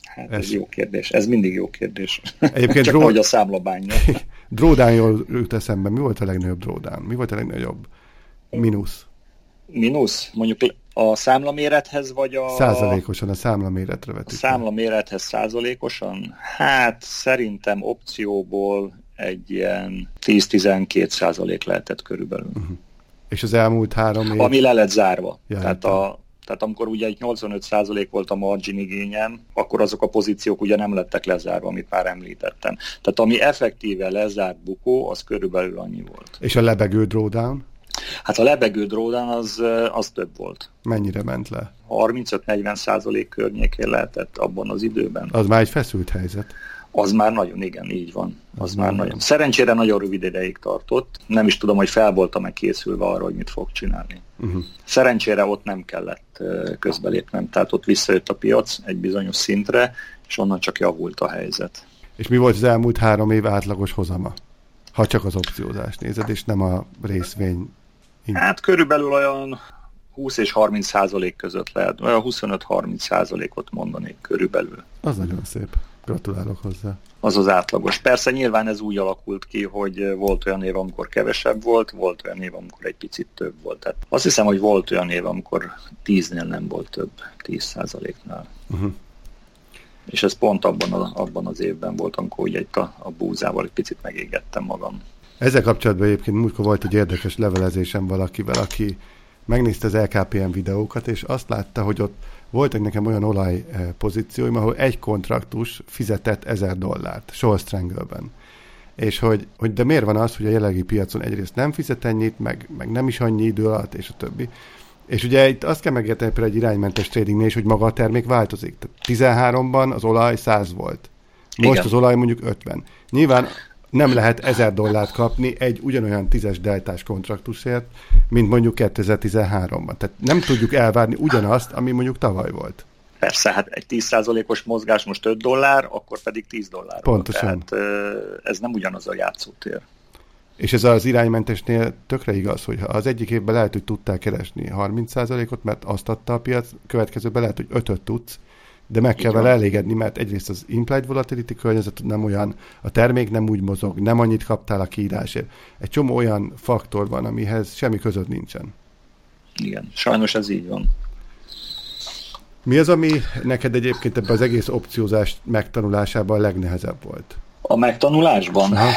Hát ez, ez jó kérdés. Ez mindig jó kérdés. Egyébként Csak dró... a számlabánya. drawdown jól jut eszembe. Mi volt a legnagyobb drawdown? Mi volt a legnagyobb mínusz? Mínusz? Mondjuk a számlamérethez, vagy a... Százalékosan a számlaméretre vetít. A számlamérethez százalékosan? Hát szerintem opcióból egy ilyen 10-12 százalék lehetett körülbelül. Uh-huh. És az elmúlt három év... Ami le lett zárva. Ja, Tehát a, tehát amikor ugye egy 85% volt a margin igényem, akkor azok a pozíciók ugye nem lettek lezárva, amit már említettem. Tehát ami effektíve lezárt bukó, az körülbelül annyi volt. És a lebegő drawdown? Hát a lebegő drawdown az, az több volt. Mennyire ment le? 35-40 százalék környékén lehetett abban az időben. Az már egy feszült helyzet. Az már nagyon, igen, így van. Az, az már nagyon. Szerencsére nagyon rövid ideig tartott. Nem is tudom, hogy fel voltam meg készülve arra, hogy mit fog csinálni. Uh-huh. Szerencsére ott nem kellett közbelépnem, tehát ott visszajött a piac egy bizonyos szintre, és onnan csak javult a helyzet. És mi volt az elmúlt három év átlagos hozama? Ha csak az opciózást nézed, és nem a részvény. Hát körülbelül olyan 20 és 30 százalék között lehet, olyan 25-30 százalékot mondanék körülbelül. Az nagyon szép. Gratulálok hozzá. Az az átlagos. Persze nyilván ez úgy alakult ki, hogy volt olyan év, amikor kevesebb volt, volt olyan év, amikor egy picit több volt. Tehát azt hiszem, hogy volt olyan év, amikor 10-nél nem volt több, 10 százaléknál. Uh-huh. És ez pont abban, a, abban az évben volt, amikor ugye itt a, a búzával egy picit megégettem magam. Ezzel kapcsolatban egyébként múltkor volt egy érdekes levelezésem valakivel, aki megnézte az LKPM videókat, és azt látta, hogy ott voltak nekem olyan olaj eh, pozícióim, ahol egy kontraktus fizetett 1000 dollárt, Shoal Strangle-ben. És hogy, hogy de miért van az, hogy a jelenlegi piacon egyrészt nem fizet ennyit, meg, meg nem is annyi idő alatt, és a többi. És ugye itt azt kell megérteni például egy iránymentes tradingnél is, hogy maga a termék változik. Tehát 13-ban az olaj 100 volt. Most Igen. az olaj mondjuk 50. Nyilván nem lehet 1000 dollárt kapni egy ugyanolyan tízes deltás kontraktusért, mint mondjuk 2013-ban. Tehát nem tudjuk elvárni ugyanazt, ami mondjuk tavaly volt. Persze, hát egy 10%-os mozgás most 5 dollár, akkor pedig 10 dollár. Pontosan. Tehát ez nem ugyanaz a játszótér. És ez az iránymentesnél tökre igaz, hogy az egyik évben lehet, hogy tudtál keresni 30%-ot, mert azt adta a piac, következőben lehet, hogy 5-öt tudsz, de meg kell vele elégedni, mert egyrészt az implied volatility környezet nem olyan, a termék nem úgy mozog, nem annyit kaptál a kiírásért. Egy csomó olyan faktor van, amihez semmi között nincsen. Igen, sajnos ez így van. Mi az, ami neked egyébként ebben az egész opciózás megtanulásában a legnehezebb volt? A megtanulásban? Aha.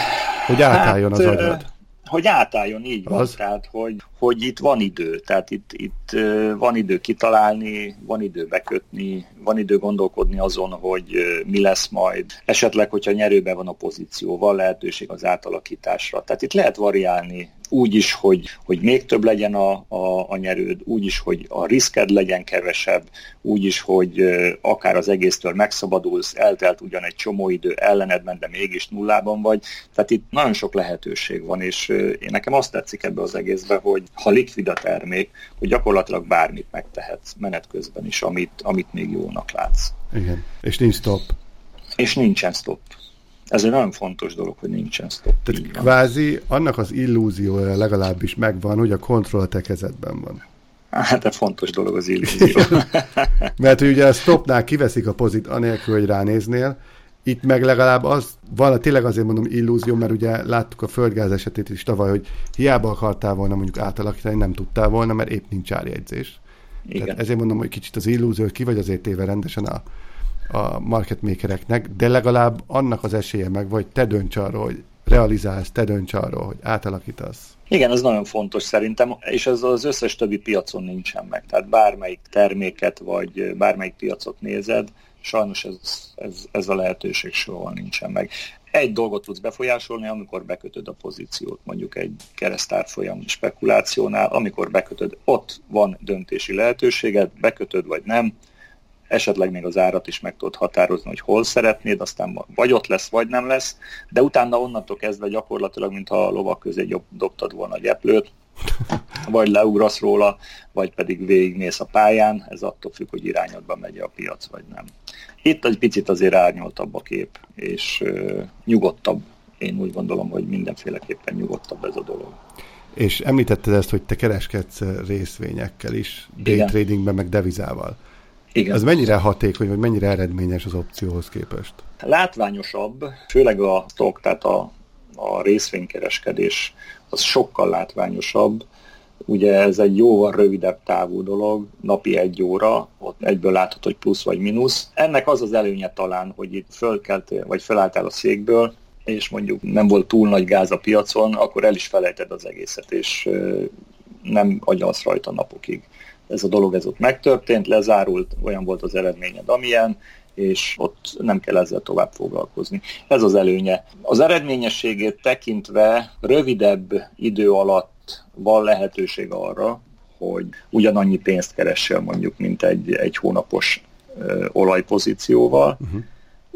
Hogy átálljon hát, az agyad hogy átálljon, így van, az. tehát hogy, hogy itt van idő, tehát itt, itt van idő kitalálni, van idő bekötni, van idő gondolkodni azon, hogy mi lesz majd, esetleg, hogyha nyerőben van a pozíció, van lehetőség az átalakításra, tehát itt lehet variálni úgy is, hogy, hogy még több legyen a, a, a nyerőd, úgy is, hogy a risked legyen kevesebb, úgy is, hogy akár az egésztől megszabadulsz, eltelt ugyan egy csomó idő, ellened ment, de mégis nullában vagy. Tehát itt nagyon sok lehetőség van, és én nekem azt tetszik ebbe az egészbe, hogy ha likvid a termék, hogy gyakorlatilag bármit megtehetsz menet közben is, amit, amit még jónak látsz. Igen, és nincs stop. És nincsen stop. Ez egy nagyon fontos dolog, hogy nincsen stop. Tehát kvázi annak az illúziója legalábbis megvan, hogy a kontroll a te kezedben van. Hát, de fontos dolog az illúzió. Mert hogy ugye a stopnál kiveszik a pozit anélkül, hogy ránéznél, itt meg legalább az, van, tényleg azért mondom illúzió, mert ugye láttuk a földgáz esetét is tavaly, hogy hiába akartál volna mondjuk átalakítani, nem tudtál volna, mert épp nincs árjegyzés. Igen. Tehát ezért mondom, hogy kicsit az illúzió, hogy ki vagy azért téve rendesen a, a market makereknek, de legalább annak az esélye meg, vagy te dönts arról, hogy realizálsz, te dönts arról, hogy átalakítasz. Igen, ez nagyon fontos szerintem, és ez az összes többi piacon nincsen meg. Tehát bármelyik terméket, vagy bármelyik piacot nézed, sajnos ez, ez, ez a lehetőség soha nincsen meg. Egy dolgot tudsz befolyásolni, amikor bekötöd a pozíciót, mondjuk egy keresztárfolyam spekulációnál, amikor bekötöd, ott van döntési lehetőséged, bekötöd vagy nem, esetleg még az árat is meg tudod határozni, hogy hol szeretnéd, aztán vagy ott lesz, vagy nem lesz, de utána onnantól kezdve gyakorlatilag, mintha a lovak közé dobtad volna a gyeplőt, vagy leugrasz róla, vagy pedig végigmész a pályán, ez attól függ, hogy irányodban megy a piac, vagy nem. Itt egy picit azért árnyoltabb a kép, és uh, nyugodtabb. Én úgy gondolom, hogy mindenféleképpen nyugodtabb ez a dolog. És említetted ezt, hogy te kereskedsz részvényekkel is, day tradingben, meg devizával. Igen. Ez mennyire hatékony, vagy mennyire eredményes az opcióhoz képest? Látványosabb, főleg a stock, tehát a, a részvénykereskedés az sokkal látványosabb. Ugye ez egy jóval rövidebb távú dolog, napi egy óra, ott egyből látható, hogy plusz vagy mínusz. Ennek az az előnye talán, hogy itt fölkeltél, vagy felálltál a székből, és mondjuk nem volt túl nagy gáz a piacon, akkor el is felejted az egészet, és nem agyalsz rajta napokig ez a dolog ez ott megtörtént, lezárult, olyan volt az eredményed, amilyen, és ott nem kell ezzel tovább foglalkozni. Ez az előnye. Az eredményességét tekintve rövidebb idő alatt van lehetőség arra, hogy ugyanannyi pénzt keressél mondjuk, mint egy, egy hónapos ö, olajpozícióval, uh-huh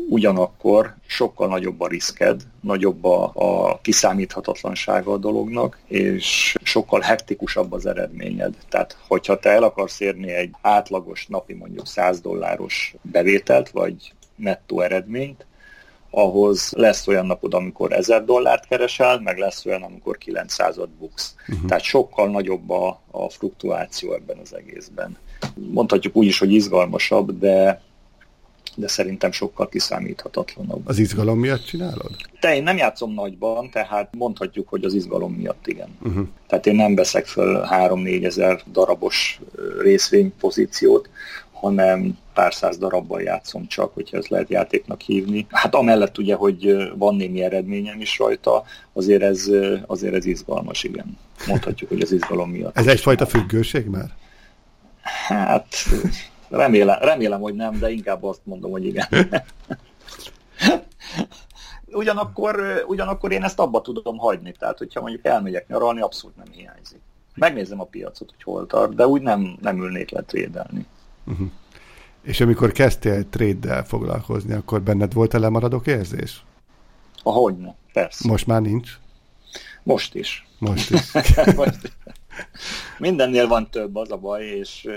ugyanakkor sokkal nagyobb a risked, nagyobb a, a kiszámíthatatlansága a dolognak, és sokkal hektikusabb az eredményed. Tehát, hogyha te el akarsz érni egy átlagos napi mondjuk 100 dolláros bevételt, vagy nettó eredményt, ahhoz lesz olyan napod, amikor 1000 dollárt keresel, meg lesz olyan, amikor 900-at buksz. Uh-huh. Tehát sokkal nagyobb a, a fluktuáció ebben az egészben. Mondhatjuk úgy is, hogy izgalmasabb, de de szerintem sokkal kiszámíthatatlanabb. Az izgalom miatt csinálod? Te én nem játszom nagyban, tehát mondhatjuk, hogy az izgalom miatt igen. Uh-huh. Tehát én nem veszek föl 3-4 ezer darabos részvénypozíciót, hanem pár száz darabban játszom csak, hogyha ezt lehet játéknak hívni. Hát amellett ugye, hogy van némi eredményem is rajta, azért ez, azért ez izgalmas, igen. Mondhatjuk, hogy az izgalom miatt. Ez egyfajta függőség már? Hát Remélem, remélem, hogy nem, de inkább azt mondom, hogy igen. ugyanakkor, ugyanakkor én ezt abba tudom hagyni, tehát hogyha mondjuk elmegyek nyaralni, abszolút nem hiányzik. Megnézem a piacot, hogy hol tart, de úgy nem, nem ülnék le trédelni. Uh-huh. És amikor kezdtél trade foglalkozni, akkor benned volt a lemaradok érzés? Ahogyne, persze. Most már nincs? Most is. Most is. Most is. Mindennél van több, az a baj, és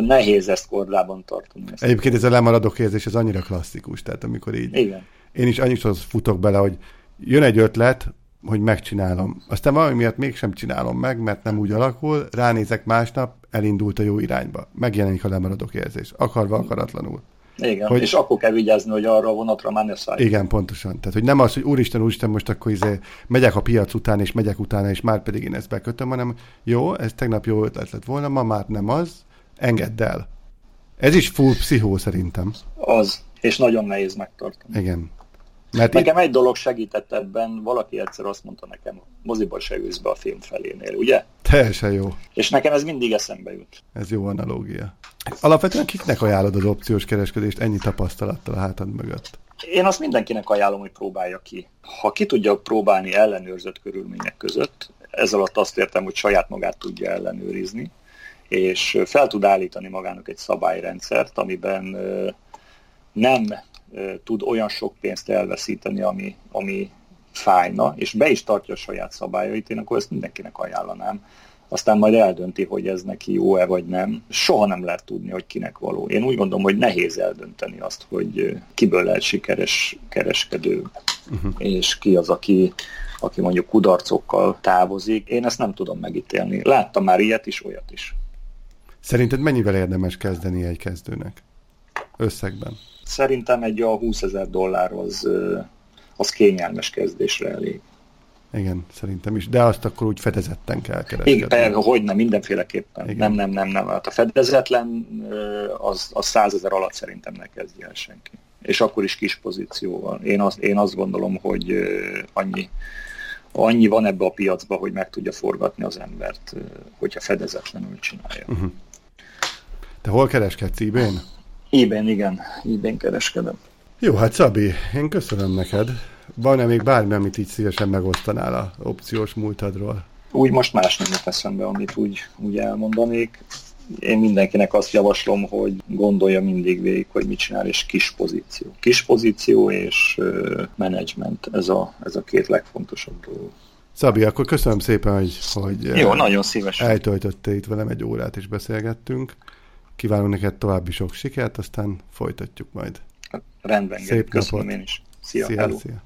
nehéz ezt kordában tartani. Ezt Egyébként ez a lemaradok érzés, ez annyira klasszikus, tehát amikor így... Igen. Én is annyit futok bele, hogy jön egy ötlet, hogy megcsinálom. Aztán valami miatt mégsem csinálom meg, mert nem úgy alakul, ránézek másnap, elindult a jó irányba. Megjelenik a lemaradok érzés. Akarva, akaratlanul. Igen, hogy, és akkor kell vigyázni, hogy arra a vonatra már ne szállj. Igen, pontosan. Tehát, hogy nem az, hogy úristen, úristen, most akkor izé megyek a piac után, és megyek utána, és már pedig én ezt bekötöm, hanem jó, ez tegnap jó ötlet lett volna, ma már nem az, engedd el. Ez is full pszichó szerintem. Az, és nagyon nehéz megtartani. Igen. Mert nekem itt... egy dolog segített ebben, valaki egyszer azt mondta nekem, moziba se ülsz be a film felénél, ugye? Teljesen jó. És nekem ez mindig eszembe jut. Ez jó analógia. Alapvetően kiknek ajánlod az opciós kereskedést ennyi tapasztalattal a hátad mögött? Én azt mindenkinek ajánlom, hogy próbálja ki. Ha ki tudja próbálni ellenőrzött körülmények között, ez alatt azt értem, hogy saját magát tudja ellenőrizni, és fel tud állítani magának egy szabályrendszert, amiben nem tud olyan sok pénzt elveszíteni, ami, ami fájna, és be is tartja a saját szabályait, én akkor ezt mindenkinek ajánlanám. Aztán majd eldönti, hogy ez neki jó-e vagy nem. Soha nem lehet tudni, hogy kinek való. Én úgy gondolom, hogy nehéz eldönteni azt, hogy kiből lehet sikeres kereskedő, uh-huh. és ki az, aki, aki mondjuk kudarcokkal távozik. Én ezt nem tudom megítélni. Láttam már ilyet is, olyat is. Szerinted mennyivel érdemes kezdeni egy kezdőnek? Összegben? Szerintem egy a 20 ezer dollár az, az kényelmes kezdésre elég. Igen, szerintem is. De azt akkor úgy fedezetten kell kereskedni. Igen, hogy nem, mindenféleképpen. Igen. Nem, nem, nem, nem. Hát a fedezetlen az, az 100 ezer alatt szerintem ne kezdje el senki. És akkor is kis pozícióval. Én azt, én azt gondolom, hogy annyi, annyi van ebbe a piacba, hogy meg tudja forgatni az embert, hogyha fedezetlenül csinálja. Uh-huh. Te hol kereskedsz ebay-n? Ebay igen. ebay kereskedem. Jó, hát Szabi, én köszönöm neked. Van-e még bármi, amit így szívesen megosztanál a opciós múltadról? Úgy most más nem jut eszembe, amit úgy, úgy elmondanék. Én mindenkinek azt javaslom, hogy gondolja mindig végig, hogy mit csinál, és kis pozíció. Kis pozíció és uh, menedzsment, ez a, ez a két legfontosabb dolog. Szabi, akkor köszönöm szépen, hogy, hogy Jó, nagyon szívesen. eltöltötte itt velem egy órát, és beszélgettünk. Kívánok neked további sok sikert, aztán folytatjuk majd. Rendben, Szép köszönöm napot. én is. Szia, szia, szia.